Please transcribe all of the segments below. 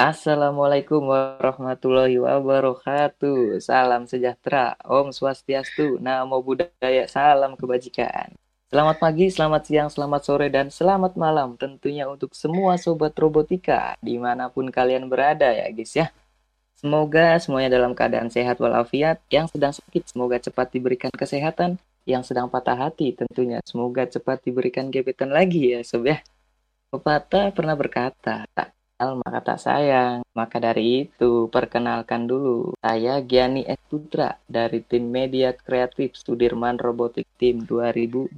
Assalamualaikum warahmatullahi wabarakatuh. Salam sejahtera, Om Swastiastu, Namo Buddhaya, salam kebajikan. Selamat pagi, selamat siang, selamat sore, dan selamat malam tentunya untuk semua sobat robotika di mana pun kalian berada ya guys ya. Semoga semuanya dalam keadaan sehat walafiat, yang sedang sakit semoga cepat diberikan kesehatan, yang sedang patah hati tentunya semoga cepat diberikan gebetan lagi ya sob ya. Pepatah pernah berkata, tak maka tak sayang. Maka dari itu, perkenalkan dulu. Saya Gianni S. Putra dari tim Media Kreatif Sudirman Robotik Team 2021.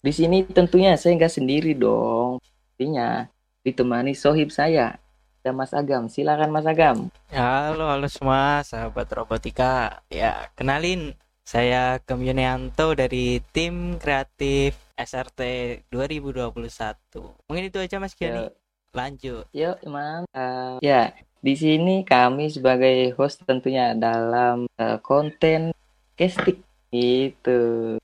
Di sini tentunya saya nggak sendiri dong. Pastinya ditemani sohib saya. Ada Mas Agam. Silakan Mas Agam. Halo, halo semua sahabat robotika. Ya, kenalin saya Gem Yunianto dari tim kreatif SRT 2021. Mungkin itu aja Mas Gianni. Ya, Lanjut. Yuk, mantap. Ya, di sini kami sebagai host tentunya dalam uh, konten casting itu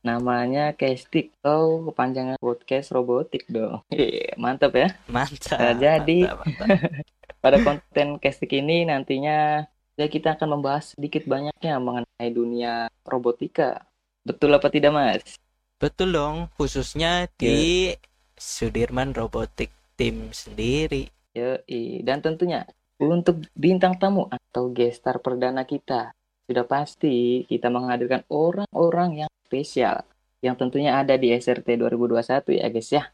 namanya casting atau kepanjangan podcast robotik dong. mantap ya. Mantap. Nah, jadi mantap, mantap. pada konten casting ini nantinya ya kita akan membahas sedikit banyaknya mengenai dunia robotika. Betul apa tidak, Mas? Betul dong, khususnya di Sudirman Robotik tim sendiri. Yoi. Dan tentunya untuk bintang tamu atau gestar perdana kita sudah pasti kita menghadirkan orang-orang yang spesial yang tentunya ada di SRT 2021 ya guys ya.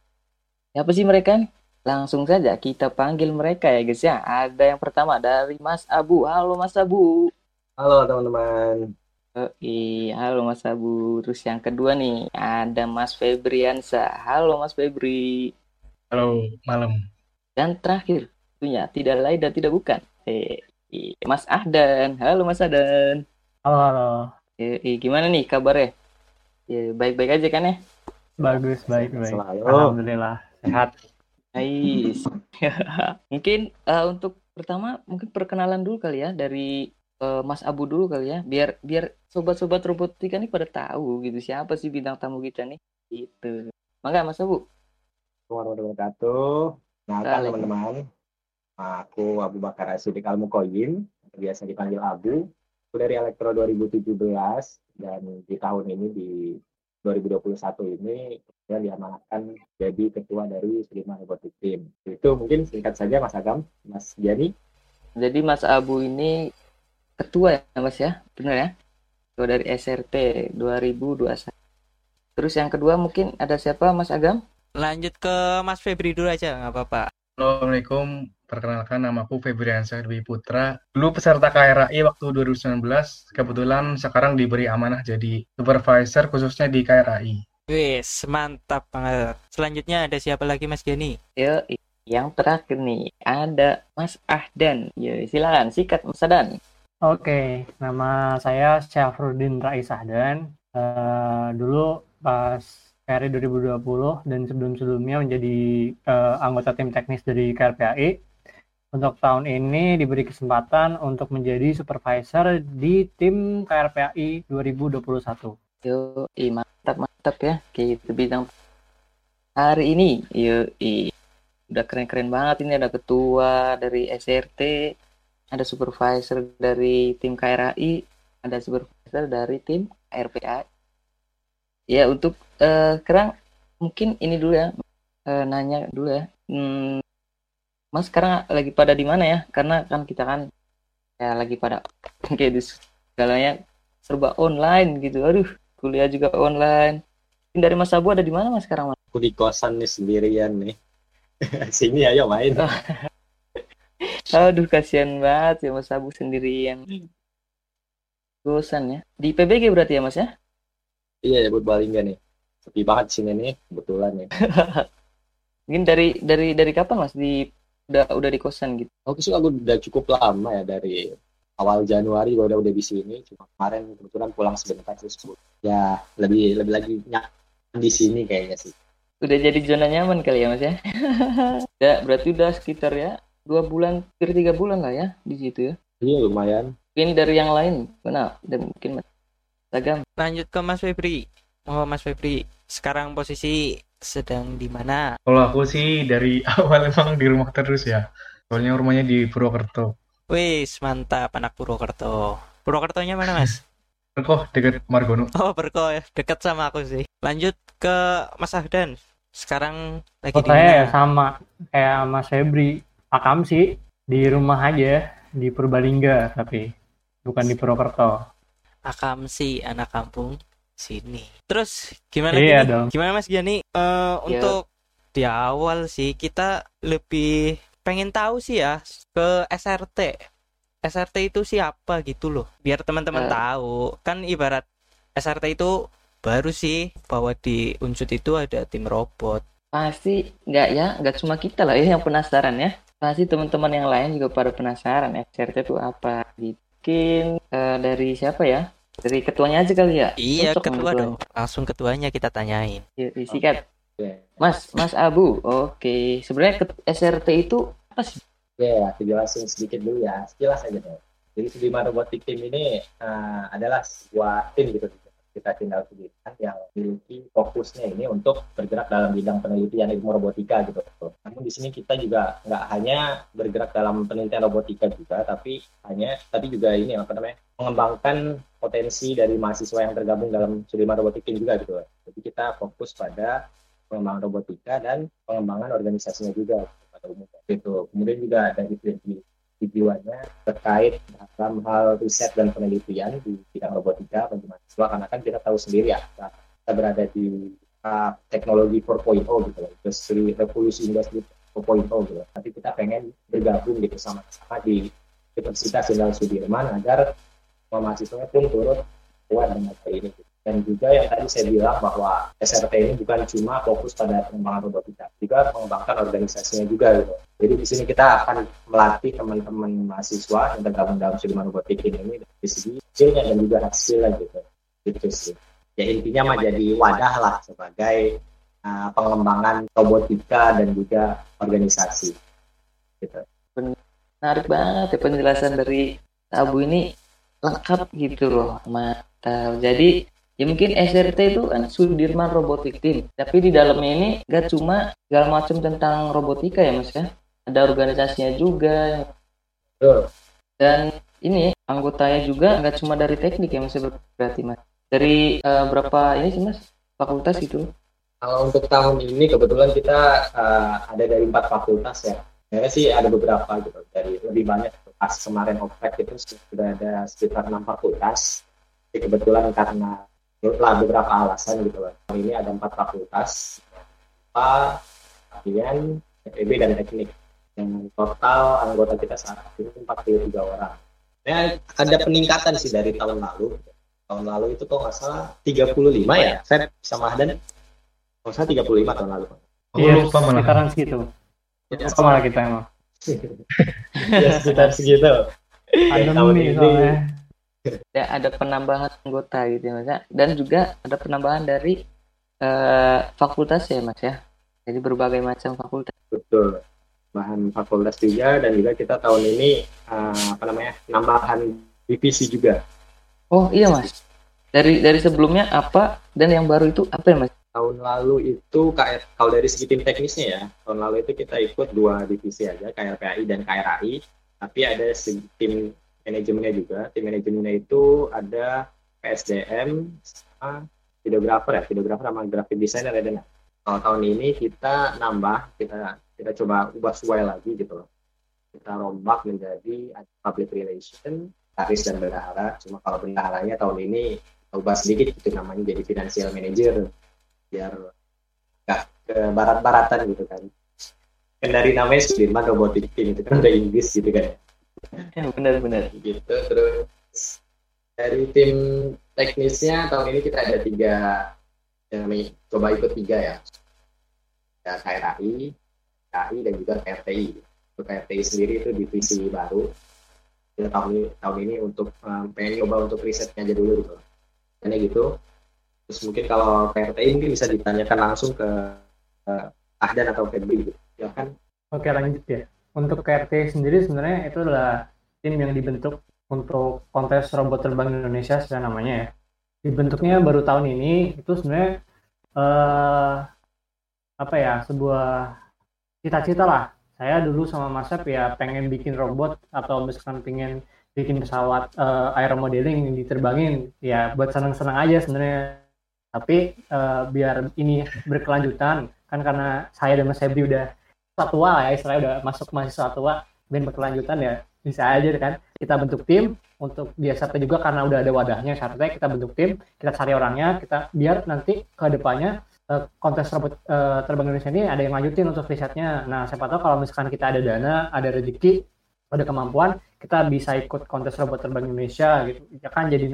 Siapa sih mereka? Langsung saja kita panggil mereka ya guys ya. Ada yang pertama dari Mas Abu. Halo Mas Abu. Halo teman-teman. Oke, halo Mas Abu. Terus yang kedua nih ada Mas Febriansa. Halo Mas Febri. Halo, malam. Dan terakhir, tentunya tidak lain dan tidak bukan. Eh, Mas Ahdan. Halo Mas Ahdan. Halo, halo. Eh, gimana nih kabarnya? Ya, baik-baik aja kan ya? Bagus, baik, baik. Selalu. Alhamdulillah, sehat. Nice. mungkin uh, untuk pertama mungkin perkenalan dulu kali ya dari uh, Mas Abu dulu kali ya, biar biar sobat-sobat robotika nih pada tahu gitu siapa sih bintang tamu kita nih. Gitu. Mangga Mas Abu. Warahmatullahi wabarakatuh. Nah, teman-teman, aku Abu Bakar Asidik Almukoyin, biasa dipanggil Abu. Dari Elektro 2017 dan di tahun ini di 2021 ini saya diamanatkan jadi ketua dari Sudirman Robotic Team. Itu mungkin singkat saja Mas Agam, Mas Giani. Jadi Mas Abu ini ketua ya Mas ya? Benar ya? Ketua dari SRT 2021. Terus yang kedua mungkin ada siapa Mas Agam? Lanjut ke Mas Febri dulu aja, nggak apa-apa. Assalamualaikum. Perkenalkan namaku Febriansa Dwi Putra. Dulu peserta KRAI waktu 2019. Kebetulan sekarang diberi amanah jadi supervisor khususnya di KRAI. Wis, mantap banget. Selanjutnya ada siapa lagi Mas Gianni? Ya, yang terakhir nih ada Mas Ahdan. Ya, silakan sikat Mas Ahdan. Oke, nama saya Syafruddin Rais Ahdan. Eh, dulu pas KRI 2020 dan sebelum-sebelumnya menjadi eh, anggota tim teknis dari KRPAI. Untuk tahun ini diberi kesempatan untuk menjadi supervisor di tim KRPAI 2021. Yo, mantap mantap ya. Gitu bintang hari ini. Yo, udah keren-keren banget ini ada ketua dari SRT, ada supervisor dari tim KRAI, ada supervisor dari tim RPA. Ya, untuk eh sekarang mungkin ini dulu ya. eh, nanya dulu ya. Hmm, Mas sekarang lagi pada di mana ya? Karena kan kita kan ya lagi pada kayak di segalanya serba online gitu. Aduh, kuliah juga online. Mungkin Dari Mas Abu ada di mana Mas sekarang Mas? Aku di kosan nih sendirian nih. Sini ayo main. Aduh, kasihan banget ya Mas Abu sendirian. Bosan ya. Di PBG berarti ya Mas ya? Iya ya buat Balingga nih. Sepi banget sini nih, kebetulan nih. Mungkin dari dari dari kapan Mas di udah udah di kosan gitu? Aku sih aku udah cukup lama ya dari awal Januari gue udah udah di sini. Cuma kemarin kebetulan pulang sebentar terus ya lebih lebih lagi nyaman di sini kayaknya sih. Udah jadi zona nyaman kali ya Mas ya? ya berarti udah sekitar ya dua bulan, hampir tiga bulan lah ya di situ ya. Iya lumayan. Mungkin dari yang lain, mana? Dan mungkin Mas Agam. Lanjut ke Mas Febri. Oh, Mas Febri, sekarang posisi sedang di mana? Kalau aku sih dari awal emang di rumah terus ya. Soalnya rumahnya di Purwokerto. Wis, mantap anak Purwokerto. Purwokertonya mana, Mas? Berkoh deket Margono. Oh, Berko ya, dekat sama aku sih. Lanjut ke Mas Ahdan. Sekarang lagi di saya ya sama kayak Mas Febri, Akam sih di rumah aja di Purbalingga tapi bukan di Purwokerto. Akamsi, anak kampung sini. Terus gimana Iya gini? dong. Gimana Mas Giani? Eh, untuk di awal sih kita lebih pengen tahu sih ya ke SRT. SRT itu siapa gitu loh. Biar teman-teman Eh. tahu. Kan ibarat SRT itu baru sih bahwa di Unsut itu ada tim robot. Pasti nggak ya, nggak cuma kita lah ya yang penasaran ya. Pasti teman-teman yang lain juga pada penasaran SRT itu apa. Mungkin eh, dari siapa ya? Dari ketuanya aja kali ya. Iya, Cocok ketua dong. Langsung ketuanya kita tanyain. Ya, disikat. Ya, Mas, Mas Abu. Oke, sebenarnya ket- SRT itu apa sih? ya, aku jelasin sedikit dulu ya, sekilas aja deh. Jadi Sudirman Robotic Team ini eh, adalah sebuah tim gitu kita tinggal Sudirman yang memiliki fokusnya ini untuk bergerak dalam bidang penelitian ilmu robotika gitu. Namun di sini kita juga nggak hanya bergerak dalam penelitian robotika juga, tapi hanya tapi juga ini apa namanya mengembangkan potensi dari mahasiswa yang tergabung dalam Sudirman Robotic Team juga gitu. Jadi kita fokus pada pengembangan robotika dan pengembangan organisasinya juga pada umumnya gitu. Kemudian juga dari segi tujuannya terkait dalam hal riset dan penelitian di bidang robotika bagi mahasiswa karena kan kita tahu sendiri ya kita, kita berada di uh, teknologi 4.0 gitu loh, industri revolusi industri 4.0 gitu. Tapi kita pengen bergabung gitu sama-sama di Universitas Jenderal Sudirman agar mahasiswa pun turut kuat dengan hal ini. Dan juga yang tadi saya bilang bahwa SRT ini bukan cuma fokus pada pengembangan robotika, juga mengembangkan organisasinya juga gitu. Jadi di sini kita akan melatih teman-teman mahasiswa yang tergabung dalam Sudirman Robotik ini dari segi skillnya dan juga hard skillnya gitu. Gitu sih. Ya intinya mah jadi wadah lah sebagai uh, pengembangan robotika dan juga organisasi. Gitu. Menarik banget ya penjelasan dari Abu ini lengkap gitu loh. Mantap. Jadi ya mungkin SRT itu kan Sudirman Robotic Team. Tapi di dalamnya ini gak cuma segala macam tentang robotika ya mas ya. Ada organisasinya juga. Betul. Dan ini anggotanya juga nggak cuma dari teknik ya mas ya, berarti mas. Dari eh, berapa ini sih mas fakultas gitu? Kalau untuk tahun ini kebetulan kita uh, ada dari empat fakultas ya. Sebenarnya sih ada beberapa gitu dari lebih banyak pas kemarin oprek itu sudah ada sekitar enam fakultas. Jadi kebetulan karena lah beberapa alasan gitu loh. Tahun ini ada empat fakultas, apa latihan, FEB dan teknik. Yang total anggota kita saat ini 43 orang. Ya, ada peningkatan sih dari tahun lalu. Tahun lalu itu kok nggak salah 35 ya, Feb sama Dan kalau saya 35 tahun lalu. Aku Iya, lupa malah. sekitaran segitu. Sama kita emang. Ya sekitar segitu. tahun Pandemi ini- soalnya. Ya ada penambahan anggota gitu ya mas ya. Dan juga ada penambahan dari eh, fakultas ya mas ya. Jadi berbagai macam fakultas. Betul. Bahan fakultas juga dan juga kita tahun ini eh, apa namanya nambahan divisi juga. Oh iya mas. Dari dari sebelumnya apa dan yang baru itu apa ya mas? Tahun lalu itu kalau dari segi tim teknisnya ya, tahun lalu itu kita ikut dua divisi aja, KRPAI dan KRAI. Tapi ada tim manajemennya juga. Tim manajemennya itu ada PSDM sama videografer ya, videografer sama graphic designer ya. Dan kalau tahun ini kita nambah, kita kita coba ubah sesuai lagi gitu loh. Kita rombak menjadi public relation, Aris dan bendahara. Cuma kalau bendaharanya tahun ini ubah sedikit gitu namanya jadi financial manager biar nggak ke barat-baratan gitu kan. Kan dari namanya Sudirman Robotic Team itu kan udah Inggris gitu kan. Ya benar-benar. Gitu terus dari tim teknisnya tahun ini kita ada tiga yang coba ikut tiga ya. Ya KRAI, KI dan juga KRTI. Untuk KRTI sendiri itu divisi baru. Kita tahun ini tahun ini untuk um, pengen coba untuk risetnya aja dulu gitu. Karena gitu. Terus mungkin kalau KRTI mungkin bisa ditanyakan langsung ke uh, Ahdan atau Febri gitu. Ya kan? Oke lanjut ya. Untuk KRT sendiri sebenarnya itu adalah tim yang dibentuk untuk kontes robot terbang Indonesia secara namanya ya. Dibentuknya baru tahun ini itu sebenarnya eh, apa ya sebuah cita-cita lah saya dulu sama Mas Sep ya pengen bikin robot atau misalkan pengen bikin pesawat uh, aeromodeling diterbangin ya buat senang-senang aja sebenarnya tapi uh, biar ini berkelanjutan kan karena saya dan Mas Sebri udah tua ya istilahnya udah masuk mahasiswa tua dan berkelanjutan ya bisa aja kan kita bentuk tim untuk SRT juga karena udah ada wadahnya SRT kita bentuk tim kita cari orangnya kita biar nanti ke depannya uh, kontes robot uh, terbang Indonesia ini ada yang lanjutin untuk risetnya. Nah, siapa tahu kalau misalkan kita ada dana, ada rezeki, ada kemampuan, kita bisa ikut kontes robot terbang Indonesia gitu. Ya kan jadi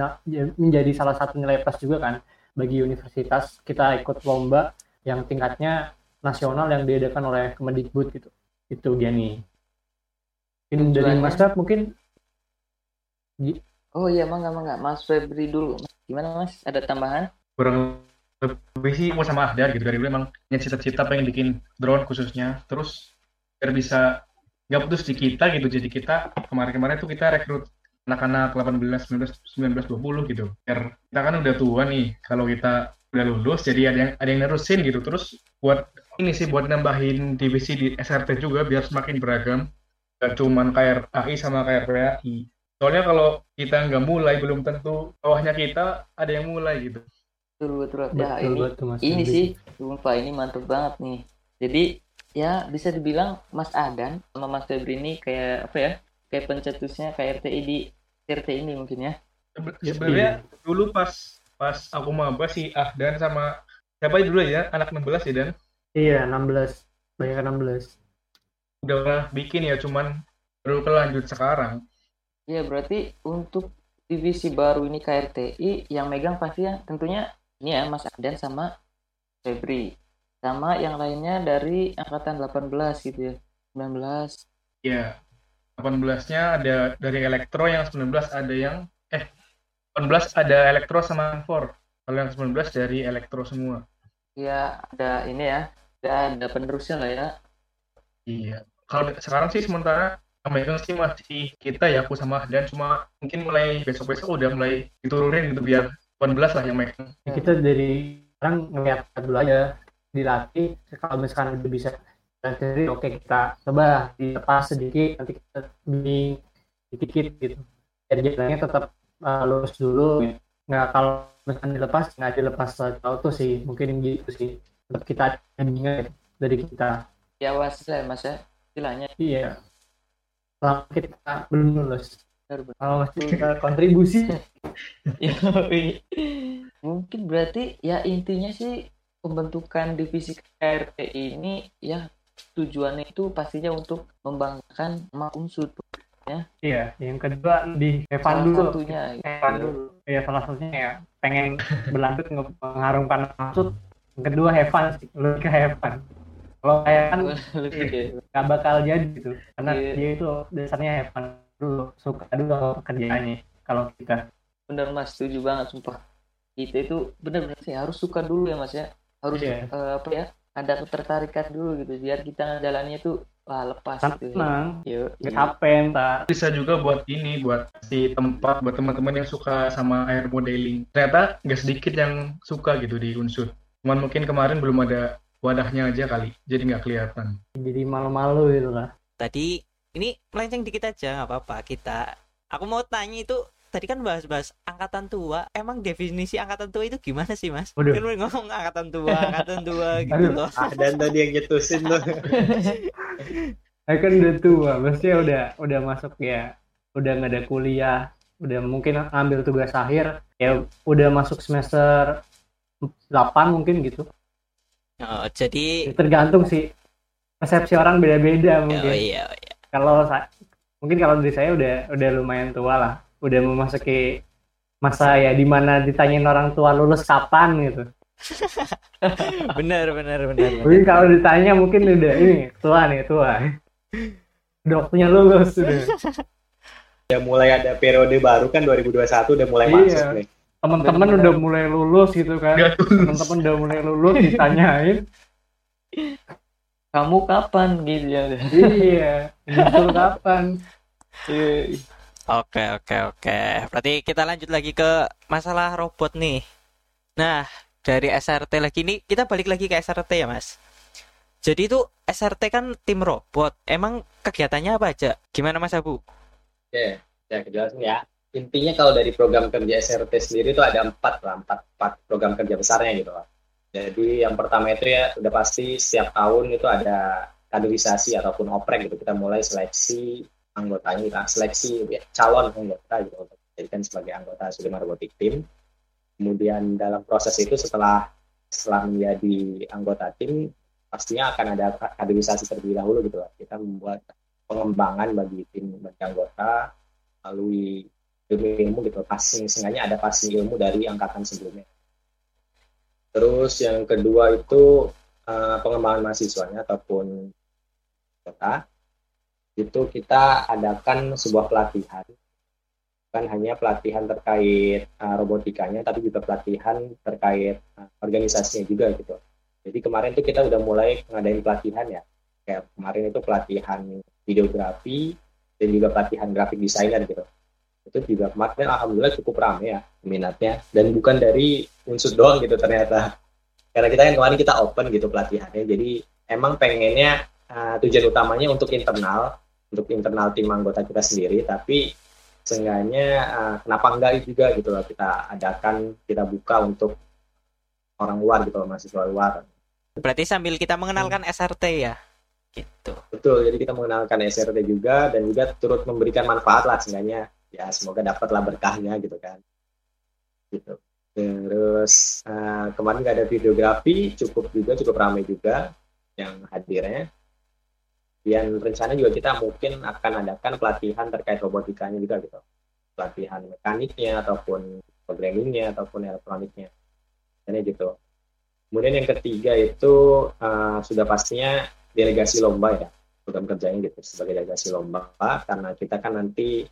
menjadi salah satu nilai plus juga kan bagi universitas kita ikut lomba yang tingkatnya nasional yang diadakan oleh Kemendikbud gitu. Itu Gianni. Ini dari Mas Rap mungkin Oh iya, mangga mangga. Mas Febri dulu. Gimana Mas? Ada tambahan? Kurang lebih sih mau sama Ahdar gitu dari dulu emang punya cita-cita pengen bikin drone khususnya terus biar bisa nggak putus di kita gitu jadi kita kemarin-kemarin tuh kita rekrut anak-anak 18, 19, 19, 20 gitu. Biar kita kan udah tua nih. Kalau kita udah lulus jadi ada yang ada yang nerusin gitu. Terus buat ini sih buat nambahin divisi di SRT juga biar semakin beragam. Gak cuman KRAI sama KRPAI soalnya kalau kita nggak mulai belum tentu bawahnya kita ada yang mulai gitu. Betul betul ya betul, ini betul, mas ini sih sumpah ini mantep banget nih. Jadi ya bisa dibilang Mas Adan sama Mas Febri ini kayak apa ya kayak pencetusnya KRTI di RT ini mungkin ya. Sebenarnya dulu pas pas aku maba sih Ahdan sama siapa dulu ya? Anak 16 ya Dan? Iya 16 banyak 16 udah pernah bikin ya cuman baru kelanjut sekarang. Iya berarti untuk divisi baru ini KRTI yang megang pasti ya tentunya ini ya Mas Adan sama Febri. Sama yang lainnya dari angkatan 18 gitu ya 19 ya 18-nya ada dari elektro yang 19 ada yang eh 18 ada elektro sama for. Kalau yang 19 dari elektro semua. Iya ada ini ya. Ada, ada penerusnya lah ya. Iya. Kalau sekarang sih sementara megang sih masih kita ya aku sama. Dan cuma mungkin mulai besok-besok udah mulai diturunin gitu biar 18 lah yang megang kita dari sekarang ngeliat dulu aja dilatih. Kalau misalkan udah bisa sendiri oke kita coba dilepas sedikit nanti kita bimbing dikit gitu. Jadi jalannya tetap uh, lurus dulu. Nggak kalau misalkan dilepas nggak dilepas auto sih. Mungkin gitu sih. Tetap kita bimbingan dari kita. Ya was ya mas ya. Istilahnya. Iya. Selama kita belum lulus. Kalau masih kita kontribusi. Mungkin berarti ya intinya sih pembentukan divisi KRT ini ya tujuannya itu pastinya untuk membanggakan mak unsur ya. Iya, yang kedua di Evan dulu. Satunya, Evan dulu. Iya, salah satunya ya pengen berlanjut mengharumkan maksud. Yang kedua Evan sih, lebih ke Evan. Kalau kayak kan nggak bakal jadi gitu, karena yeah. dia itu dasarnya Evan dulu suka dulu kerjaannya. Kalau kita bener mas, setuju banget sumpah. Kita itu bener-bener sih harus suka dulu ya mas ya harus yeah. Iya. uh, apa ya ada ketertarikan dulu gitu biar kita jalannya tuh wah lepas gitu ya. Yuk, ngapain tak bisa juga buat ini buat si tempat buat teman-teman yang suka sama air modeling. Ternyata nggak sedikit yang suka gitu di unsur. Cuman mungkin kemarin belum ada wadahnya aja kali jadi nggak kelihatan. Jadi malu-malu gitu lah. Tadi ini melenceng dikit aja nggak apa-apa. Kita aku mau tanya itu tadi kan bahas-bahas angkatan tua. Emang definisi angkatan tua itu gimana sih, Mas? Waduh. Kan ngomong angkatan tua, angkatan tua gitu loh. Ah, dan tadi yang nyetusin tuh. Saya kan udah tua, maksudnya udah udah masuk ya, udah nggak ada kuliah, udah mungkin ambil tugas akhir, ya udah masuk semester 8 mungkin gitu. Oh, jadi tergantung sih persepsi orang beda-beda mungkin. Oh, iya, oh, iya. Kalau mungkin kalau dari saya udah udah lumayan tua lah udah memasuki masa ya di mana ditanyain orang tua lulus kapan? gitu. Bener bener bener, mungkin kalau ditanya mungkin udah ini tua nih tua. Udah waktunya lulus sudah ya mulai ada periode baru kan 2021 udah mulai iya. masuk nih. Teman-teman udah mulai lulus gitu kan. Teman-teman udah mulai lulus ditanyain. Kamu kapan gitu ya? Iya kapan. Iya. Oke oke oke. Berarti kita lanjut lagi ke masalah robot nih. Nah dari SRT lagi ini kita balik lagi ke SRT ya mas. Jadi itu SRT kan tim robot. Emang kegiatannya apa aja? Gimana Mas Abu? Oke, saya kejelasin ya. Intinya kalau dari program kerja SRT sendiri itu ada empat lah, empat, empat program kerja besarnya gitu lah. Jadi yang pertama itu ya udah pasti setiap tahun itu ada kaderisasi ataupun oprek gitu. Kita mulai seleksi anggotanya, kita seleksi ya, calon anggota gitu untuk dijadikan sebagai anggota Sudirman Robotic Team. Kemudian dalam proses itu setelah setelah menjadi anggota tim pastinya akan ada kaderisasi terlebih dahulu gitu lah. Kita membuat pengembangan bagi tim bagi anggota melalui ilmu ilmu gitu passing sengaja ada passing ilmu dari angkatan sebelumnya terus yang kedua itu uh, pengembangan mahasiswanya ataupun kota itu kita adakan sebuah pelatihan bukan hanya pelatihan terkait uh, robotikanya tapi juga pelatihan terkait uh, organisasinya juga gitu jadi kemarin itu kita udah mulai ngadain pelatihan ya. Kayak kemarin itu pelatihan videografi dan juga pelatihan grafik desainer gitu. Itu juga kemarin alhamdulillah cukup ramai ya minatnya dan bukan dari unsur doang gitu ternyata. Karena kita kan kemarin kita open gitu pelatihannya. Jadi emang pengennya uh, tujuan utamanya untuk internal, untuk internal tim anggota kita sendiri, tapi seenggaknya uh, kenapa enggak juga gitu loh kita adakan kita buka untuk orang luar gitu loh mahasiswa luar Berarti sambil kita mengenalkan hmm. SRT ya. Gitu. Betul, jadi kita mengenalkan SRT juga dan juga turut memberikan manfaat lah seenggaknya ya semoga dapatlah berkahnya gitu kan. Gitu. Terus uh, kemarin nggak ada videografi, cukup juga cukup ramai juga yang hadirnya. Dan rencana juga kita mungkin akan adakan pelatihan terkait robotikanya juga gitu. Pelatihan mekaniknya ataupun programmingnya ataupun elektroniknya. Ini gitu. Kemudian yang ketiga itu uh, sudah pastinya delegasi lomba ya, program kerjanya gitu sebagai delegasi lomba karena kita kan nanti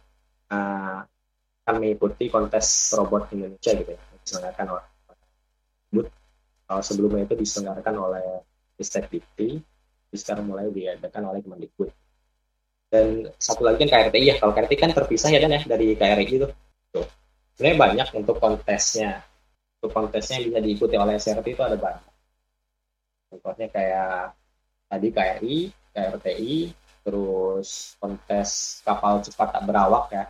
uh, akan mengikuti kontes robot Indonesia gitu ya, diselenggarakan oleh sebelumnya itu diselenggarakan oleh Ristek sekarang mulai diadakan oleh Kemendikbud. Dan satu lagi kan KRTI ya, kalau KRTI kan terpisah ya kan ya dari KRI itu. Tuh. Sebenarnya banyak untuk kontesnya, untuk kontesnya yang bisa diikuti oleh SRT itu ada banyak. Contohnya kayak tadi KRI, KRTI, terus kontes kapal cepat tak berawak ya.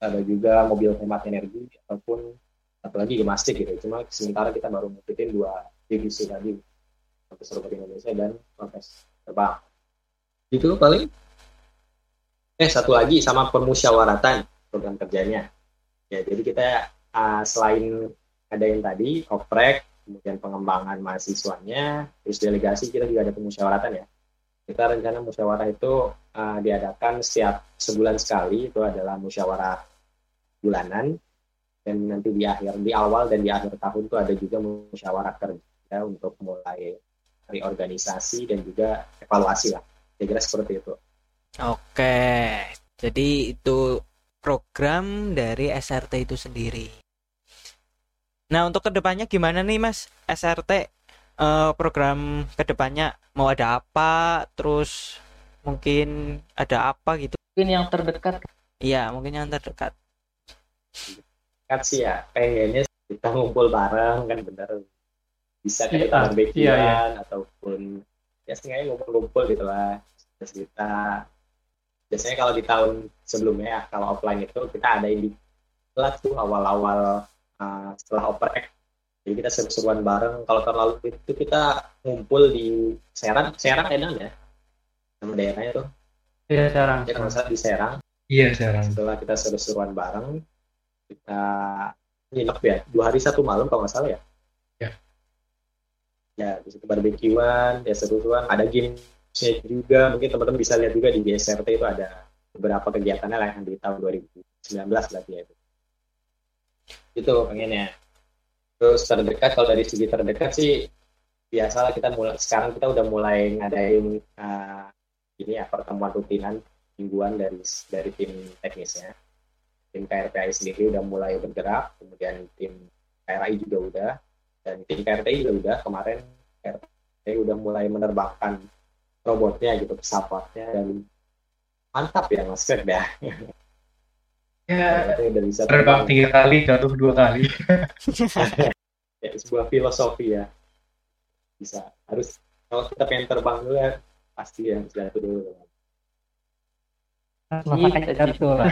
Ada juga mobil hemat energi ataupun satu lagi gemastik gitu. Cuma sementara kita baru ngikutin dua divisi tadi, kontes robot Indonesia dan kontes terbang. Itu paling. Eh satu lagi sama permusyawaratan program kerjanya. Ya jadi kita uh, selain ada yang tadi oprek kemudian pengembangan mahasiswanya terus delegasi kita juga ada pemusyawaratan ya kita rencana musyawarah itu uh, diadakan setiap sebulan sekali itu adalah musyawarah bulanan dan nanti di akhir di awal dan di akhir tahun itu ada juga musyawarah kerja untuk mulai dari organisasi dan juga evaluasi lah. Kira-kira seperti itu. Oke jadi itu program dari SRT itu sendiri. Nah untuk ke depannya gimana nih Mas? SRT uh, eh, program ke depannya mau ada apa? Terus mungkin ada apa gitu? Mungkin yang terdekat. Iya mungkin yang terdekat. Kan sih ya. Pengennya kita ngumpul bareng kan bener bisa kayak kita barbekyuan iya, iya. ataupun ya setengahnya ngumpul-ngumpul gitu lah terus kita biasanya kalau di tahun sebelumnya ya kalau offline itu kita ada di telat tuh awal-awal uh, setelah oprek jadi kita seru-seruan bareng. Kalau tahun lalu itu kita ngumpul di Serang Serang enak ya nama daerahnya tuh. Iya Serang. Ya kalau di Serang. Iya Serang. Setelah kita seru-seruan bareng kita nginep ya dua hari satu malam kalau nggak salah ya ya di situ barbekyuan ya seru-seruan ada game juga mungkin teman-teman bisa lihat juga di BSRT itu ada beberapa kegiatannya lah yang di tahun 2019 berarti ya itu. Itu pengennya. Terus terdekat kalau dari segi terdekat sih biasalah kita mulai sekarang kita udah mulai ngadain uh, ini ya pertemuan rutinan mingguan dari dari tim teknisnya. Tim KRPI sendiri udah mulai bergerak kemudian tim KRI juga udah dan tim KRTI juga udah kemarin KRTI udah mulai menerbangkan robotnya gitu pesawatnya dan mantap ya mas Fred ya. Ya. Terbang tiga kali jatuh dua kali. Ya, sebuah filosofi ya. Bisa harus kalau kita pengen terbang dulu ya pasti yang jatuh dulu. Makanya Iya, jatuh. Lah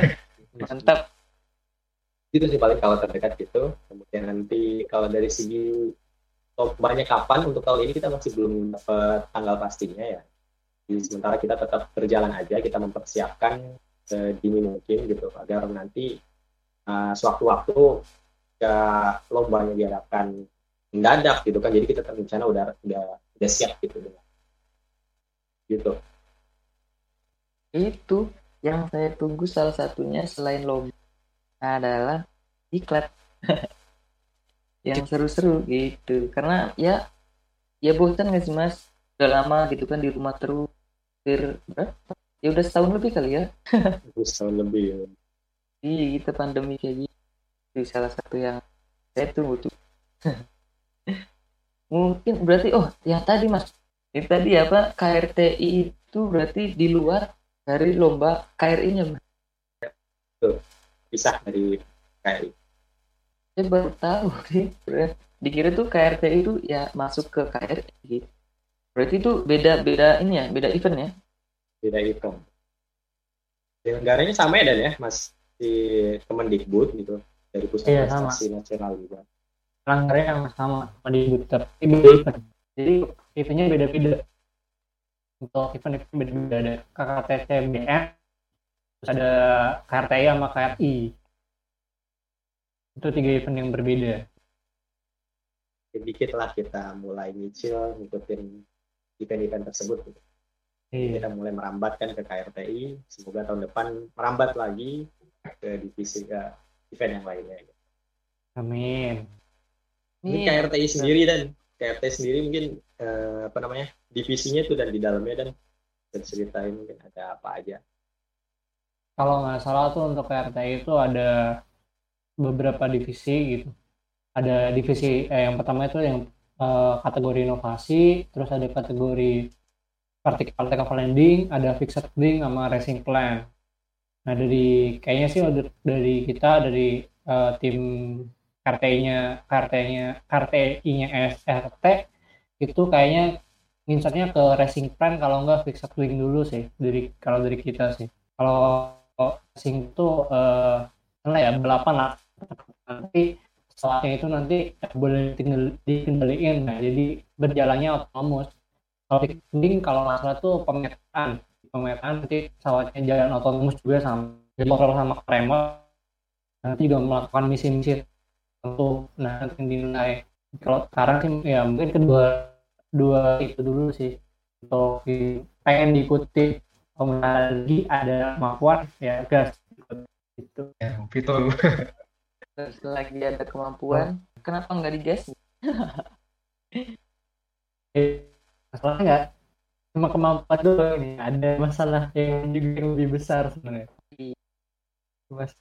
mantap itu sih paling kalau terdekat gitu. Kemudian nanti kalau dari segi banyak kapan untuk tahun ini kita masih belum dapat tanggal pastinya ya. Jadi sementara kita tetap berjalan aja kita mempersiapkan sedini mungkin gitu agar nanti uh, sewaktu-waktu ke lombanya diharapkan mendadak gitu kan. Jadi kita rencana udah udah udah siap gitu. Gitu. Itu yang saya tunggu salah satunya selain lomba adalah iklan. Yang seru-seru gitu. Karena ya ya bosan nggak sih mas? Udah lama gitu kan di rumah terus. Berapa? Ya udah setahun lebih kali ya. Setahun lebih ya. iya kita pandemi kayak gitu itu salah satu yang saya tunggu tuh. Mungkin berarti oh yang tadi mas. Ini tadi apa? KRTI itu berarti di luar dari lomba KRI-nya mas. Tuh, pisah dari KRI saya baru tahu sih dikira tuh KRTI itu ya masuk ke KRI berarti itu beda beda ini ya beda event ya? Beda event. Negaranya sama ya dan ya? Mas di Kemendikbud gitu dari pusat Iya, prestasi nasional juga. Pelanggarnya yang sama Kemendikbud tapi beda event. Jadi eventnya beda-beda. Untuk event-event beda-beda. Ada KKTC BM terus ada KRTI sama KRI itu tiga event yang berbeda. Dikit lah kita mulai nyicil ngikutin event-event tersebut. Gitu. iya. Kita mulai merambat kan ke KRTI semoga tahun depan merambat lagi ke divisi ke event yang lainnya. Gitu. amin. Ini Iya. KRTI sendiri dan. KRTI sendiri mungkin eh, apa namanya divisinya itu dan di dalamnya dan. Ceritain mungkin ada apa aja kalau nggak salah tuh untuk KRTI itu ada beberapa divisi gitu. Ada divisi eh, yang pertama itu yang eh, kategori inovasi terus ada kategori vertical vertical landing ada fixed wing sama racing plan. Nah dari kayaknya sih dari, kita dari eh, tim KRTI-nya KRTI-nya KRTI-nya SRT itu kayaknya ngincernya ke racing plan kalau nggak fixed wing dulu sih dari kalau dari kita sih. Kalau racing itu eh mana ya balapan lah. Nanti setelahnya itu nanti boleh dikendaliin. Nah jadi berjalannya otomatis kalau ticketing kalau nggak salah tuh pemetaan. Pemetaan nanti pesawatnya jalan otomatis juga sama. Jadi sama remote nanti juga melakukan misi-misi tentu nah nanti dinilai. Kalau sekarang sih ya mungkin kedua dua itu dulu sih. Untuk pengen diikuti lagi ada kemampuan ya gas gitu Ya, Vitor. terus lagi ada kemampuan. Kenapa nggak digas Eh, masalahnya nggak? Cuma kemampuan doang ini ada masalah yang juga yang lebih besar sebenarnya. Iya. mas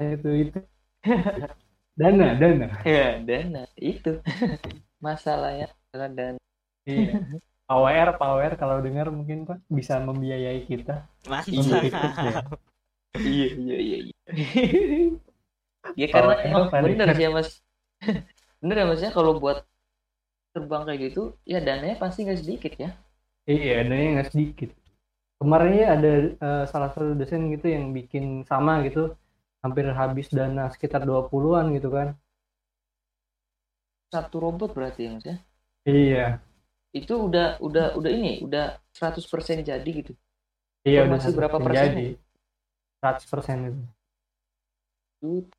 itu itu. Dana dana. Ya dana. Itu. Masalahnya adalah dana. Iya power power. Kalau dengar mungkin pak bisa membiayai kita. Ikut ya iya iya. Iya iya ya karena emang bener sih ya mas. Bener ya mas ya kalau buat terbang kayak gitu ya dananya pasti nggak sedikit ya. Iya dananya nggak sedikit. Kemarin ya ada eh, salah satu dosen gitu yang bikin sama gitu. Hampir habis dana sekitar 20-an gitu kan. Satu robot berarti ya mas ya? Iya itu udah udah udah ini udah 100% jadi gitu iya udah masih berapa 100% persen jadi 100% itu itu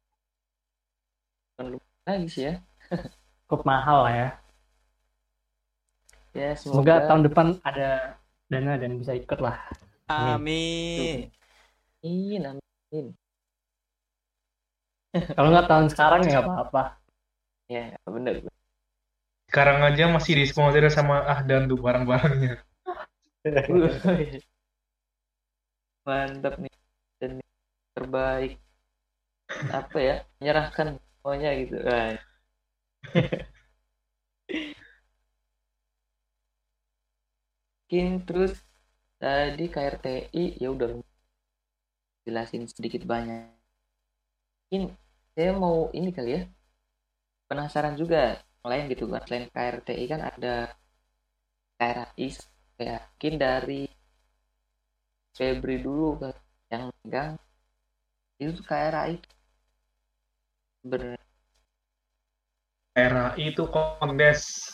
bukan lagi sih ya cukup mahal lah ya ya Semoga semoga, tahun depan ada dana dan bisa ikut lah. Amin. Amin, amin. Kalau nggak tahun sekarang ya nggak apa-apa. ya bener Sekarang aja masih disponsori sama Ahdan tuh barang-barangnya. mantap nih. Dan terbaik. Apa ya? Menyerahkan semuanya gitu. Wah. mungkin terus tadi KRTI ya udah. Jelasin sedikit banyak. Mungkin saya mau ini kali ya. Penasaran juga lain gitu kan selain KRTI kan ada KRI ya mungkin dari Febri dulu kan yang megang itu KRI ber RAI itu kontes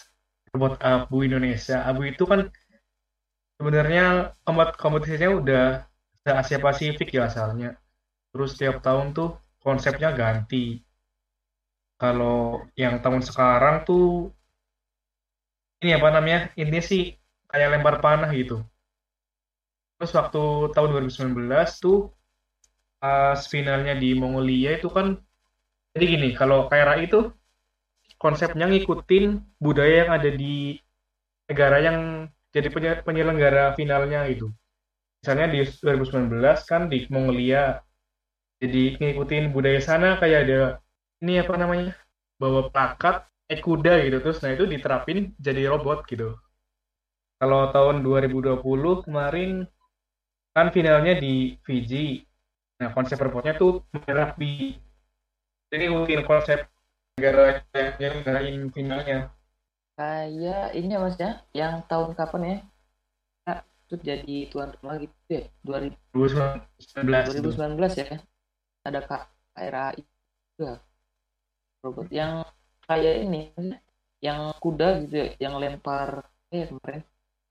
robot abu Indonesia. Abu itu kan sebenarnya kompet kompetisinya udah se Asia Pasifik ya asalnya. Terus tiap tahun tuh konsepnya ganti. Kalau yang tahun sekarang tuh ini apa namanya? Ini sih kayak lempar panah gitu. Terus waktu tahun 2019 tuh pas finalnya di Mongolia itu kan jadi gini, kalau KRAI itu konsepnya ngikutin budaya yang ada di negara yang jadi penyelenggara finalnya itu. Misalnya di 2019 kan di Mongolia, jadi ngikutin budaya sana kayak ada ini apa namanya? Bawa plakat naik kuda gitu. Terus nah itu diterapin jadi robot gitu. Kalau tahun 2020 kemarin kan finalnya di Fiji. Nah konsep robotnya tuh menyerap di jadi ngikutin konsep negara yang ngarahin finalnya. Kayak ini ya mas ya. Yang tahun kapan ya? Nah, itu jadi tuan rumah gitu ya? 2019 2019 ya? Ada kak KRAI juga robot yang kayak ini yang kuda gitu ya yang lempar eh kemarin.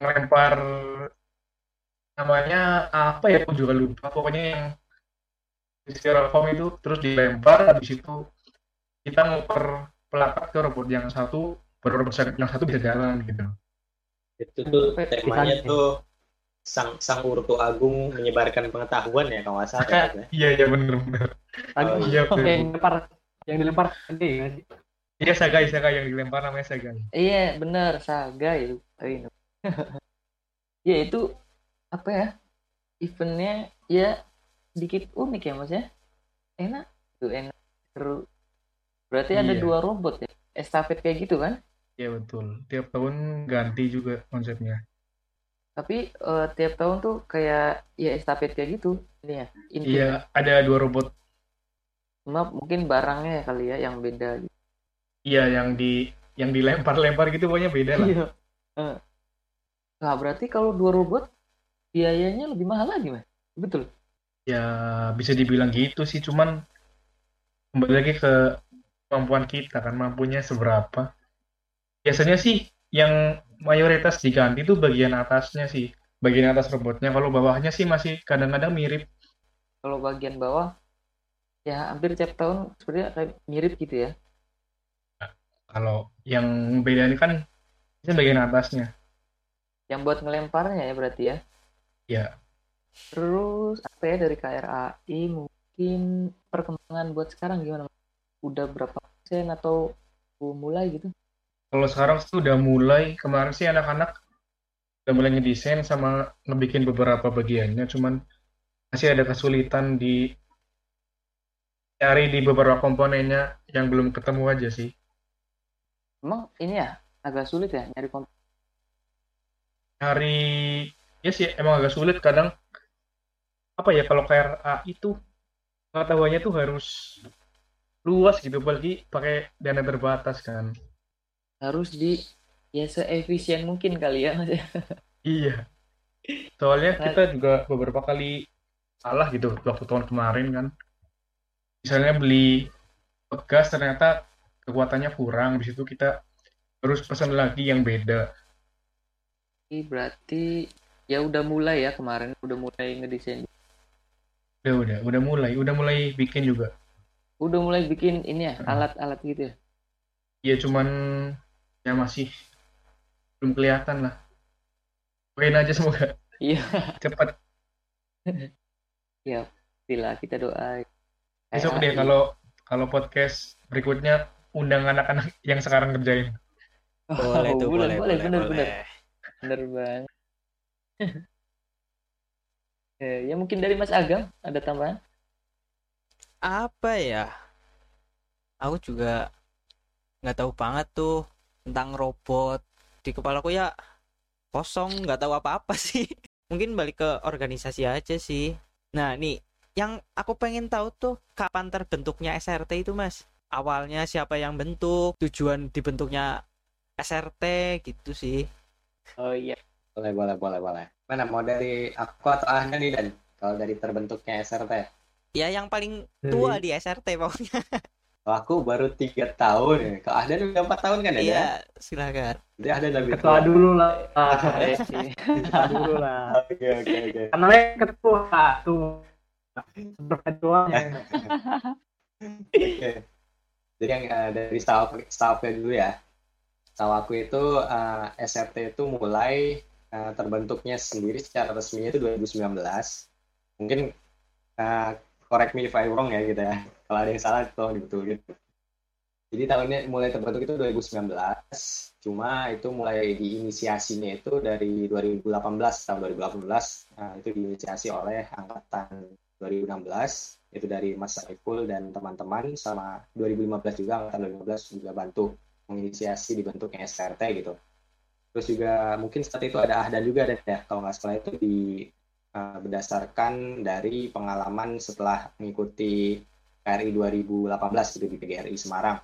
Lempar namanya apa ya aku juga lupa. Pokoknya yang di styrofoam itu terus dilempar habis itu kita ngoper pelakat ke robot yang satu baru robot yang satu bisa jalan gitu. Itu tuh temanya tuh sang sang urtu agung menyebarkan pengetahuan ya kalau salah ya, iya iya benar benar oh, iya yang dilempar yang dilempar ini iya sagai sagai yang dilempar namanya sagai iya benar sagai itu ya itu apa ya eventnya ya sedikit unik ya mas ya enak tuh enak seru Berarti iya. ada dua robot ya? Estafet kayak gitu kan? Iya betul. Tiap tahun ganti juga konsepnya. Tapi uh, tiap tahun tuh kayak ya estafet kayak gitu ini ya. Inti. Iya, ada dua robot. Cuma mungkin barangnya ya kali ya yang beda gitu. Iya, yang di yang dilempar-lempar gitu pokoknya beda lah. Iya. Nah, berarti kalau dua robot biayanya lebih mahal lagi, Mas. Betul. Ya, bisa dibilang gitu sih, cuman kembali lagi ke kemampuan kita kan mampunya seberapa biasanya sih yang mayoritas diganti itu bagian atasnya sih bagian atas robotnya kalau bawahnya sih masih kadang-kadang mirip kalau bagian bawah ya hampir tiap tahun sebenarnya kayak mirip gitu ya. Kalau yang beda ini kan ini bagian atasnya. Yang buat ngelemparnya ya berarti ya? Ya. Terus apa ya dari KRAI mungkin perkembangan buat sekarang gimana? Udah berapa persen atau mulai gitu? Kalau sekarang tuh udah mulai, kemarin sih anak-anak udah mulai ngedesain sama ngebikin beberapa bagiannya, cuman masih ada kesulitan di cari di beberapa komponennya yang belum ketemu aja sih. Emang ini ya agak sulit ya nyari komponen? Nyari ya sih emang agak sulit kadang. Apa ya kalau KRA itu pengetahuannya tuh harus luas gitu apalagi pakai dana terbatas kan. Harus di ya seefisien mungkin kali ya. Iya. Soalnya nah, kita juga beberapa kali salah gitu waktu tahun kemarin kan misalnya beli gas ternyata kekuatannya kurang di situ kita harus pesan lagi yang beda. Berarti ya udah mulai ya kemarin udah mulai ngedesain. Udah udah udah mulai udah mulai bikin juga. Udah mulai bikin ini ya alat-alat gitu ya? Iya cuman ya masih belum kelihatan lah. Doain aja semoga. Iya. Cepat. Ya bila kita doa besok deh kalau kalau podcast berikutnya undang anak-anak yang sekarang kerjain boleh tuh boleh boleh bener bener. Bener bang. Ya mungkin dari Mas Agam ada tambahan? Apa ya? Aku juga nggak tahu banget tuh tentang robot di kepalaku ya kosong nggak tahu apa-apa sih. Mungkin balik ke organisasi aja sih. Nah nih yang aku pengen tahu tuh kapan terbentuknya SRT itu mas awalnya siapa yang bentuk tujuan dibentuknya SRT gitu sih Oh iya. Boleh, boleh, boleh, boleh. Mana mau dari aku atau Ahna nih dan kalau dari terbentuknya SRT? Ya yang paling tua di SRT pokoknya. Kalau aku baru tiga tahun ya. Kalau Ahdan udah empat tahun kan ya? Iya, silakan. Jadi Ahdan lebih ketua tua. dulu lah Iya sih. ketua dulu lah Oke, oke, oke. karena ketua tuh ketuanya Oke. Jadi yang eh, dari staff staffnya dulu ya. Setahu aku itu eh, SRT itu mulai eh, terbentuknya sendiri secara resminya itu 2019. Mungkin eh, correct me if I wrong ya gitu ya. Kalau ada yang salah tolong dibetulin. Jadi tahunnya mulai terbentuk itu 2019. Cuma itu mulai diinisiasinya itu dari 2018 tahun 2018 nah, itu diinisiasi oleh angkatan 2016 itu dari Mas Saiful dan teman-teman sama 2015 juga angkatan 2015 juga bantu menginisiasi dibentuknya SRT gitu. Terus juga mungkin saat itu ada Ahdan juga dan ya kalau nggak salah itu di eh, berdasarkan dari pengalaman setelah mengikuti KRI 2018 gitu di PGRI Semarang.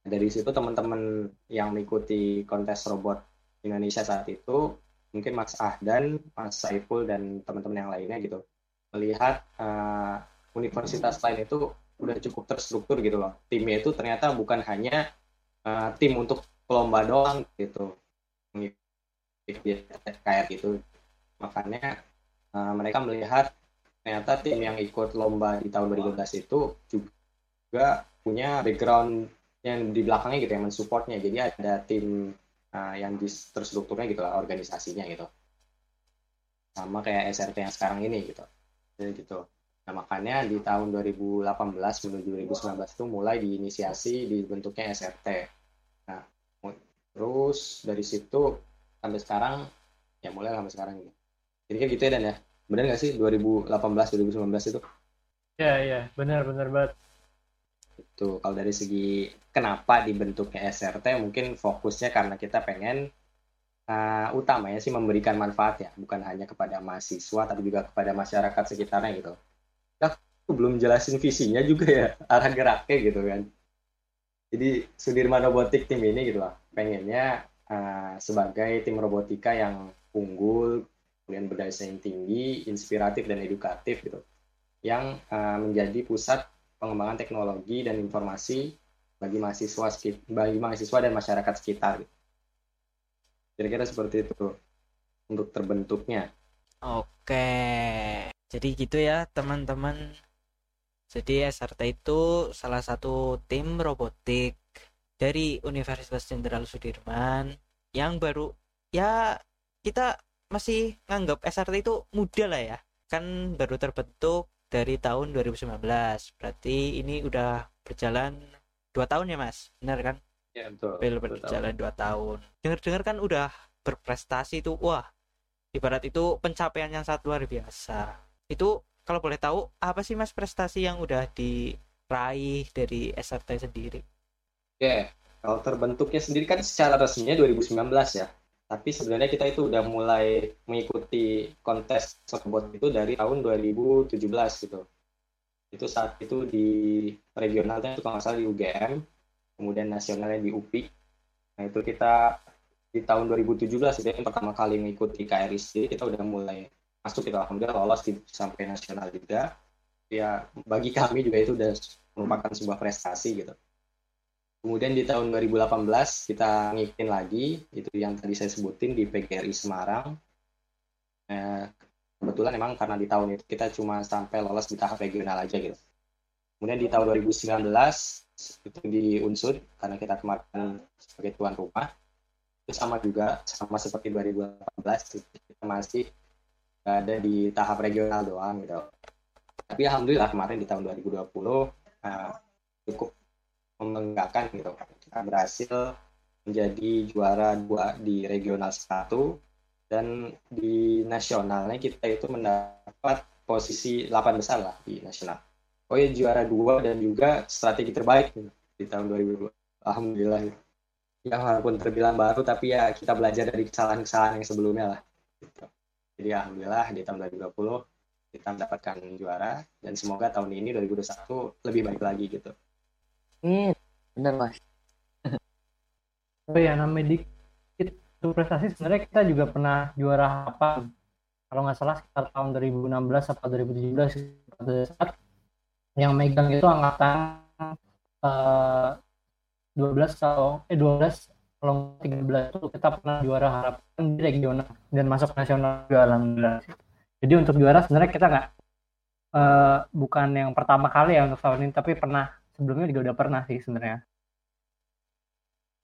Dari situ teman-teman yang mengikuti kontes robot Indonesia saat itu mungkin Mas Ahdan, Mas Saiful dan teman-teman yang lainnya gitu melihat eh, universitas lain itu udah cukup terstruktur gitu loh. Timnya itu ternyata bukan hanya eh, tim untuk lomba doang gitu. Kayak gitu. Makanya eh, mereka melihat ternyata tim yang ikut lomba di tahun 2012 itu juga punya background yang di belakangnya gitu yang mensupportnya. Jadi ada tim eh, yang di terstrukturnya gitu lah organisasinya gitu. Sama kayak SRT yang sekarang ini gitu. Jadi gitu. Nah, makanya di tahun 2018 menuju 2019 itu mulai diinisiasi dibentuknya SRT. Nah, terus dari situ sampai sekarang ya mulai sampai sekarang gitu. Jadi kayak gitu ya Dan ya. Benar nggak sih 2018 2019 itu? Iya, iya, benar benar banget. Itu kalau dari segi kenapa dibentuknya SRT mungkin fokusnya karena kita pengen uh, utamanya sih memberikan manfaat ya, bukan hanya kepada mahasiswa tapi juga kepada masyarakat sekitarnya gitu. Nah, aku belum jelasin visinya juga ya, arah geraknya gitu kan. Jadi Sudirman Robotik tim ini gitu lah, pengennya uh, sebagai tim robotika yang unggul, kemudian berdaya saing tinggi, inspiratif dan edukatif gitu, yang uh, menjadi pusat pengembangan teknologi dan informasi bagi mahasiswa bagi mahasiswa dan masyarakat sekitar. gitu. Kira-kira seperti itu untuk terbentuknya. Oke. Jadi gitu ya, teman-teman. Jadi SRT itu salah satu tim robotik dari Universitas Jenderal Sudirman yang baru ya kita masih nganggap SRT itu muda lah ya. Kan baru terbentuk dari tahun 2019. Berarti ini udah berjalan dua tahun ya, Mas. Benar kan? Ya betul. Bel berjalan dua tahun. Dengar-dengar kan udah berprestasi tuh. Wah, ibarat itu pencapaian yang sangat luar biasa. Itu kalau boleh tahu apa sih Mas prestasi yang udah diraih dari SRT sendiri? Oke, kalau terbentuknya sendiri kan secara resminya 2019 ya. Tapi sebenarnya kita itu udah mulai mengikuti kontes robot itu dari tahun 2017 gitu. Itu saat itu di regionalnya itu kalau nggak salah di UGM, kemudian nasionalnya di UPI. Nah itu kita di tahun 2017 itu yang pertama kali mengikuti KRIC, kita udah mulai masuk kita alhamdulillah lolos di sampai nasional juga. Ya bagi kami juga itu udah merupakan sebuah prestasi gitu. Kemudian di tahun 2018 kita ngikutin lagi, itu yang tadi saya sebutin di PGRI Semarang. Eh, kebetulan emang karena di tahun itu kita cuma sampai lolos di tahap regional aja gitu. Kemudian di tahun 2019 itu di Unsur karena kita kemarin sebagai tuan rumah itu sama juga sama seperti 2018 kita masih ada di tahap regional doang gitu. Tapi alhamdulillah kemarin di tahun 2020 eh, cukup membanggakan gitu. Kita berhasil menjadi juara dua di regional satu dan di nasionalnya kita itu mendapat posisi 8 besar lah di nasional. Oh ya juara dua dan juga strategi terbaik gitu, di tahun 2020. Alhamdulillah. Ya walaupun terbilang baru tapi ya kita belajar dari kesalahan-kesalahan yang sebelumnya lah. Gitu. Jadi alhamdulillah di tahun 2020 kita mendapatkan juara dan semoga tahun ini 2021 lebih baik lagi gitu. Amin. Bener mas. Oh ya namanya dikit untuk prestasi sebenarnya kita juga pernah juara apa kalau nggak salah sekitar tahun 2016 atau 2017 pada saat yang megang itu angkatan uh, 12 atau eh 12 kalau 13 itu kita pernah juara harapan di regional dan masuk nasional juga alhamdulillah jadi untuk juara sebenarnya kita nggak uh, bukan yang pertama kali ya untuk tahun ini tapi pernah sebelumnya juga udah pernah sih sebenarnya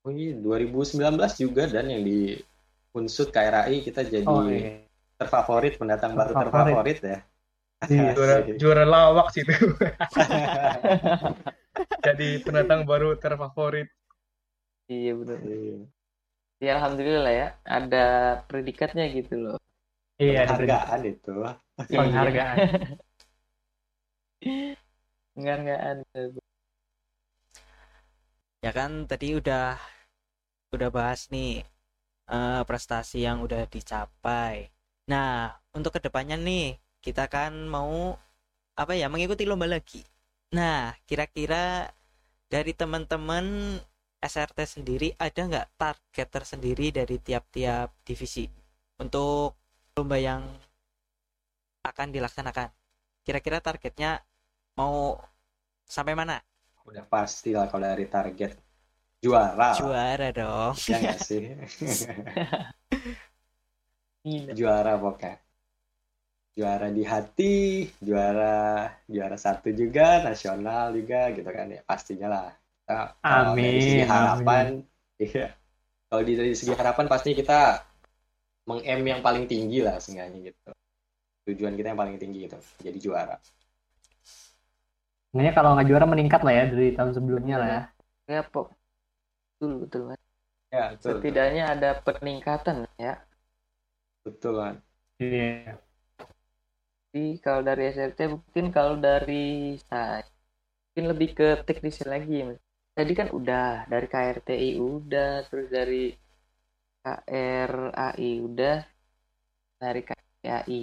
Oh iya, 2019 juga dan yang di Unsut KRAI kita jadi oh, iya. terfavorit pendatang terfavorit. baru terfavorit ya. Iya. juara, juara lawak sih itu. jadi pendatang baru terfavorit. Iya benar. Iya. Ya alhamdulillah ya, ada predikatnya gitu loh. Iya, penghargaan itu. Penghargaan. Penghargaan. Ya kan tadi udah udah bahas nih uh, prestasi yang udah dicapai. Nah, untuk ke depannya nih, kita kan mau apa ya mengikuti lomba lagi. Nah, kira-kira dari teman-teman SRT sendiri ada nggak target tersendiri dari tiap-tiap divisi untuk lomba yang akan dilaksanakan? Kira-kira targetnya mau sampai mana? Udah pasti lah kalau dari target juara juara dong ya sih juara pokoknya juara di hati juara juara satu juga nasional juga gitu kan ya pastinya lah. Nah, amin dari segi harapan iya. Kalau di dari segi harapan pasti kita meng M yang paling tinggi lah seenggaknya gitu. Tujuan kita yang paling tinggi gitu. Jadi juara. Sebenarnya kalau nggak juara meningkat lah ya dari tahun sebelumnya lah ya. Ya, pok betul betul kan ya betul, setidaknya betul. ada peningkatan ya. Betul kan iya kalau dari SRT mungkin kalau dari saya mungkin lebih ke teknis lagi tadi kan udah dari KRTI udah terus dari KRAI udah dari KRAI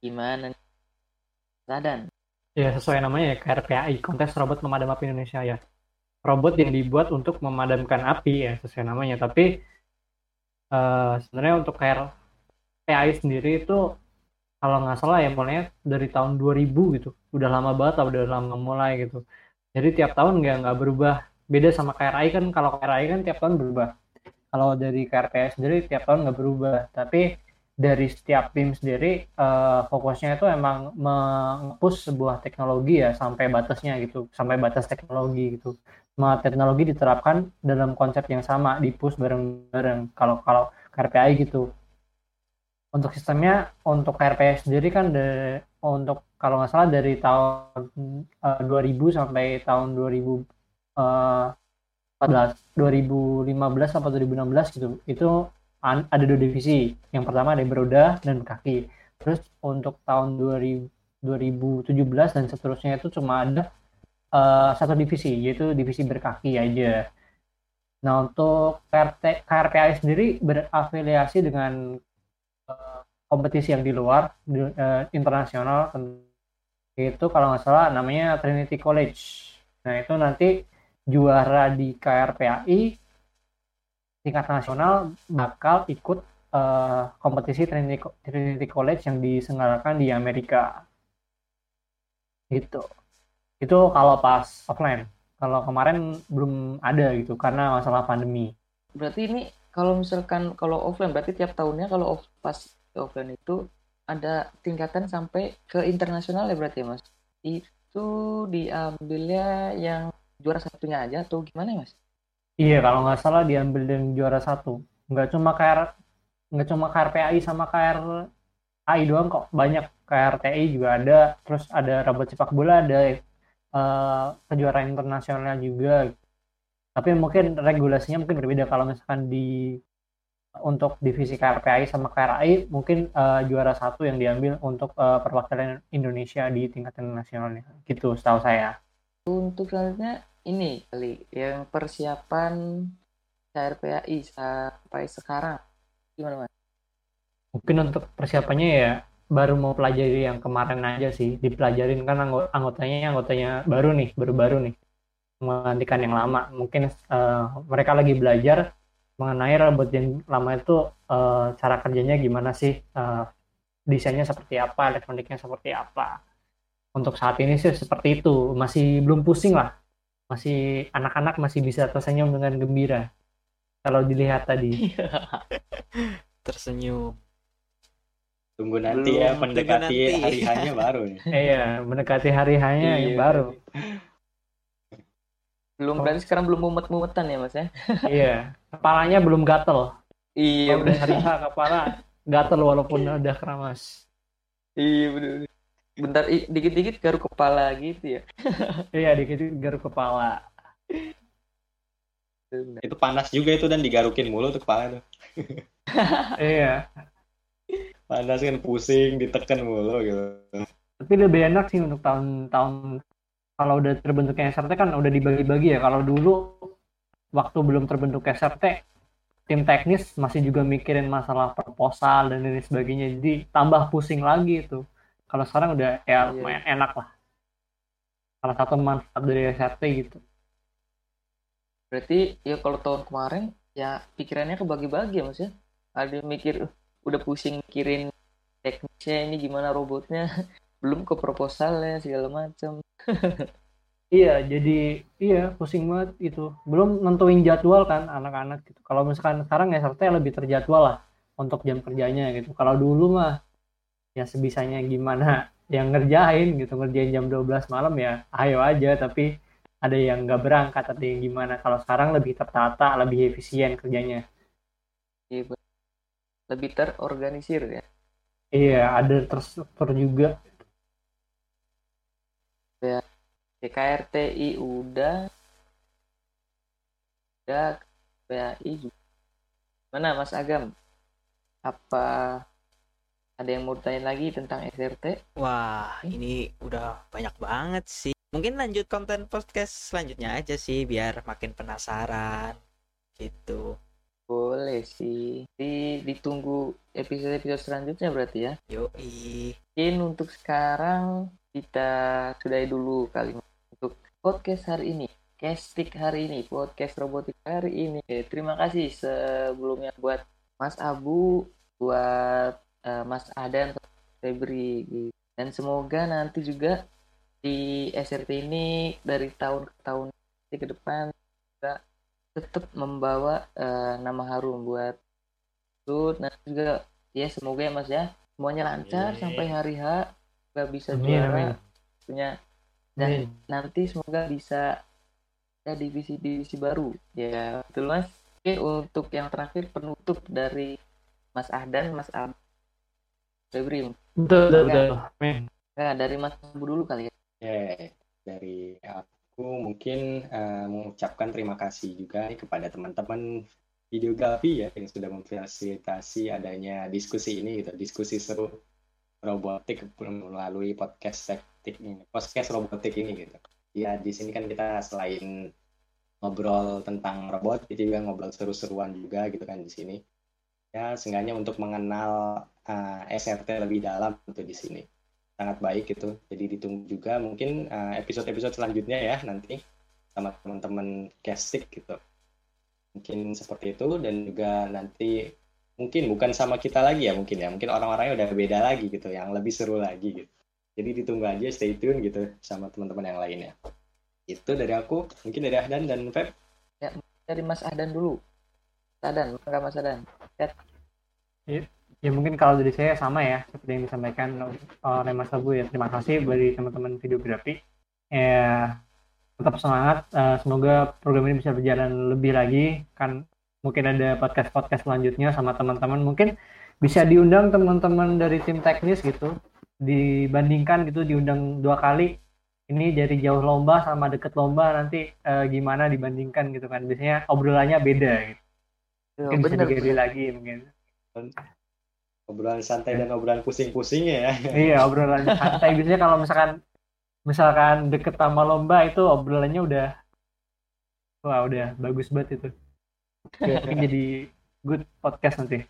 gimana Sadan ya sesuai namanya ya KRPAI kontes robot pemadam api Indonesia ya. Robot yang dibuat untuk memadamkan api ya sesuai namanya. Tapi uh, sebenarnya untuk KRPI sendiri itu kalau nggak salah ya mulainya dari tahun 2000 gitu. Udah lama banget udah lama mulai gitu. Jadi tiap tahun nggak nggak berubah. Beda sama KRI kan kalau KRI kan tiap tahun berubah. Kalau dari KRPI sendiri tiap tahun nggak berubah. Tapi dari setiap tim sendiri uh, fokusnya itu emang mengepush sebuah teknologi ya sampai batasnya gitu. Sampai batas teknologi gitu. Semua teknologi diterapkan dalam konsep yang sama di push bareng-bareng. Kalau kalau KRPI gitu untuk sistemnya untuk KRPI sendiri kan de, untuk kalau nggak salah dari tahun uh, eh, 2000 sampai tahun 2000 uh, 14 2015 sampai 2016 gitu itu ada dua divisi. Yang pertama ada beroda dan kaki. Terus untuk tahun 2000, 2017 dan seterusnya itu cuma ada uh, satu divisi, yaitu divisi berkaki aja. Nah untuk KRT, KRPI sendiri berafiliasi dengan kompetisi yang di luar di, uh, internasional itu kalau nggak salah namanya Trinity College. Nah itu nanti juara di KRPAI tingkat nasional bakal ikut uh, kompetisi Trinity, Trinity College yang diselenggarakan di Amerika. Gitu. Itu kalau pas offline. Kalau kemarin belum ada gitu karena masalah pandemi. Berarti ini kalau misalkan kalau offline berarti tiap tahunnya kalau off, pas offline itu ada tingkatan sampai ke internasional ya berarti ya Mas. Itu diambilnya yang juara satunya aja atau gimana ya Mas? Iya, kalau nggak salah diambil dengan juara satu. Nggak cuma KR, nggak cuma KRPAI sama KRAI doang kok. Banyak KRTI juga ada. Terus ada robot sepak bola, ada uh, kejuaraan internasional juga. Tapi mungkin regulasinya mungkin berbeda. Kalau misalkan di untuk divisi KRPAI sama KRAI mungkin uh, juara satu yang diambil untuk uh, perwakilan Indonesia di tingkat internasionalnya. Gitu setahu saya. Untuk selanjutnya ini kali yang persiapan KRPAI sampai sekarang gimana mas? Mungkin untuk persiapannya ya baru mau pelajari yang kemarin aja sih dipelajarin kan anggot anggotanya anggotanya baru nih baru-baru nih menggantikan yang lama mungkin uh, mereka lagi belajar mengenai robot yang lama itu eh, cara kerjanya gimana sih, eh, desainnya seperti apa, elektroniknya seperti apa. Untuk saat ini sih seperti itu, masih belum pusing lah. Masih anak-anak masih bisa tersenyum dengan gembira. Kalau dilihat tadi. Tersenyum. Tunggu nanti Belum, ya mendekati hari hanya baru nih. Iya, mendekati hari hanya yang Iya. baru. Belum Oh. berarti sekarang belum mumet-mumetan ya mas ya? Iya, kepalanya belum gatel. Iya udah hari kepala gatel walaupun udah keramas. Iya bener. Bentar dikit-dikit garuk kepala gitu ya. Iya, dikit garuk kepala. Bener. Itu panas juga itu dan digarukin mulu tuh kepala tuh. Iya, Panas kan pusing, ditekan mulu gitu. tapi lebih enak sih untuk tahun-tahun kalau udah terbentuknya SRT kan udah dibagi-bagi ya. Kalau dulu waktu belum terbentuk SRT, tim teknis masih juga mikirin masalah proposal dan lain sebagainya. Jadi tambah pusing lagi itu. Kalau sekarang udah ya Iya. lumayan enak lah. Salah satu manfaat dari SRT gitu. Berarti ya kalau tahun kemarin ya pikirannya kebagi-bagi ya mas ya. Ada yang mikir "Uh, udah pusing mikirin teknisnya ini gimana robotnya. Belum ke proposalnya segala macam. Iya, jadi iya pusing banget itu. Belum nentuin jadwal kan anak-anak gitu. Kalau misalkan sekarang SRT lebih terjadwal lah untuk jam kerjanya gitu. Kalau dulu mah ya sebisanya gimana yang ngerjain gitu, ngerjain jam 12 malam ya ayo aja tapi ada yang nggak berangkat ada yang gimana. Kalau sekarang lebih tertata, lebih efisien kerjanya. Iya, lebih terorganisir ya. Iya, ada terstruktur juga. KRTI udah udah PAI juga. Mana Mas Agam? Apa ada yang mau tanya lagi tentang SRT? Wah, ini udah banyak banget sih. Mungkin lanjut konten podcast selanjutnya aja sih biar makin penasaran gitu. Boleh sih. Di, ditunggu episode-episode selanjutnya berarti ya. Yoi. Mungkin untuk sekarang kita sudahi dulu kali untuk podcast hari ini. Castik hari ini, podcast robotik hari ini. Oke, terima kasih sebelumnya buat Mas Abu, buat eh, Mas Adan, Febri. gitu. Dan semoga nanti juga di SRT ini dari tahun ke tahun nanti ke depan juga tetap membawa eh, nama harum buat Sud. Nanti juga ya semoga ya Mas ya semuanya lancar sampai hari H nggak bisa Amin, juara amin. punya dan Amin. nanti semoga bisa ya divisi-divisi baru ya betul mas oke untuk yang terakhir penutup dari Mas Ahdan Mas Ab Febri Betul, betul, betul. Amin. nah, dari Mas Abu dulu kali ya Ya, dari aku mungkin eh, mengucapkan terima kasih juga nih kepada teman-teman videografi ya yang sudah memfasilitasi adanya diskusi ini gitu, diskusi seru robotik melalui podcast teknik ini, podcast robotik ini gitu. Ya di sini kan kita selain ngobrol tentang robot, kita juga ngobrol seru-seruan juga gitu kan di sini. Ya, seenggaknya untuk mengenal eh, SRT lebih dalam untuk di sini sangat baik gitu. Jadi ditunggu juga mungkin uh, episode-episode selanjutnya ya nanti sama teman-teman castik gitu. Mungkin seperti itu dan juga nanti mungkin bukan sama kita lagi ya mungkin ya. Mungkin orang-orangnya udah beda lagi gitu, yang lebih seru lagi gitu. Jadi ditunggu aja, stay tune gitu sama teman-teman yang lainnya. Itu dari aku, mungkin dari Ahdan dan Feb. dari Mas Ahdan dulu Mas Ahdan enggak Mas Ahdan Ya mungkin kalau dari saya sama ya seperti yang disampaikan oleh Mas Abu ya terima kasih bagi teman-teman videografi ya tetap semangat Eh, semoga program ini bisa berjalan lebih lagi kan mungkin ada podcast podcast selanjutnya sama teman-teman. Mungkin bisa diundang teman-teman dari tim teknis gitu. Dibandingkan gitu diundang dua kali. Ini dari jauh lomba sama deket lomba nanti eh, gimana dibandingkan gitu kan. Biasanya obrolannya beda gitu. Ya, mungkin bisa bener digali lagi mungkin. Obrolan santai dan obrolan pusing-pusingnya ya. Iya obrolan santai. Biasanya kalau misalkan misalkan deket sama lomba itu obrolannya udah wah udah bagus banget itu. Mungkin jadi good podcast nanti.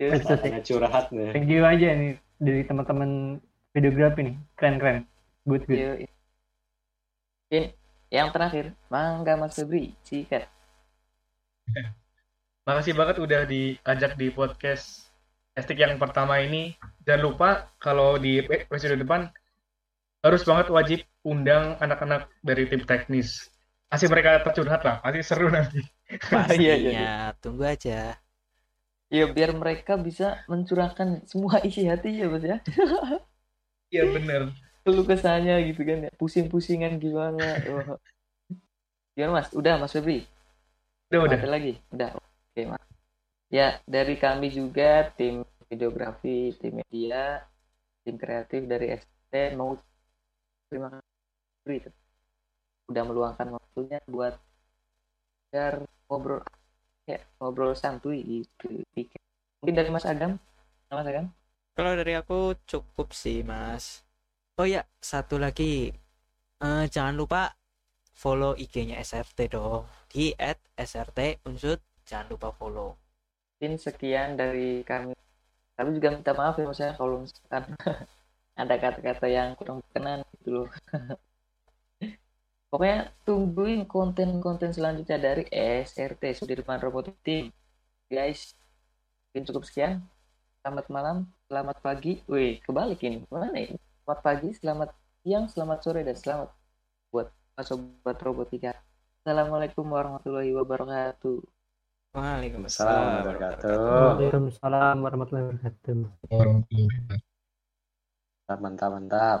Ya, curhat nih. Thank you aja nih dari teman-teman videografi nih keren keren good good. Mungkin yang terakhir Mangga Mas Febri sikat makasih banget udah diajak di podcast Estik yang pertama ini. Jangan lupa kalau di episode depan harus banget wajib undang anak-anak dari tim teknis. Kasih mereka tercurhat lah, pasti seru nanti. Pastinya, Iya, iya, tunggu aja. Ya biar mereka bisa mencurahkan semua isi hati ya mas ya. Iya bener. Keluh kesahnya gitu kan ya. Pusing-pusingan gimana. Oh. Gimana mas? Udah mas Febri? Udah udah. Ada lagi? Udah. Oke mas. Ya dari kami juga tim videografi, tim media, tim kreatif dari ST mau terima kasih udah meluangkan waktunya buat biar ngobrol ya ngobrol santuy gitu mungkin dari Mas Agam Mas Agam Kalau dari aku cukup sih, Mas. Oh ya, satu lagi. Eh, jangan lupa follow IG-nya SRT dong. Di @srt unsur jangan lupa follow. mungkin sekian dari kami kami juga minta maaf ya Mas ya kalau misalkan ada kata-kata yang kurang berkenan gitu loh pokoknya tungguin konten-konten selanjutnya dari SRT Sudirman Robotik Team guys mungkin cukup sekian selamat malam selamat pagi wih kebalik ini mana ini selamat pagi selamat siang selamat sore dan selamat buat sobat robotika assalamualaikum warahmatullahi wabarakatuh Waalaikumsalam. Warahmatullahi wabarakatuh. Waalaikumsalam warahmatullahi wabarakatuh. Mantap, mantap.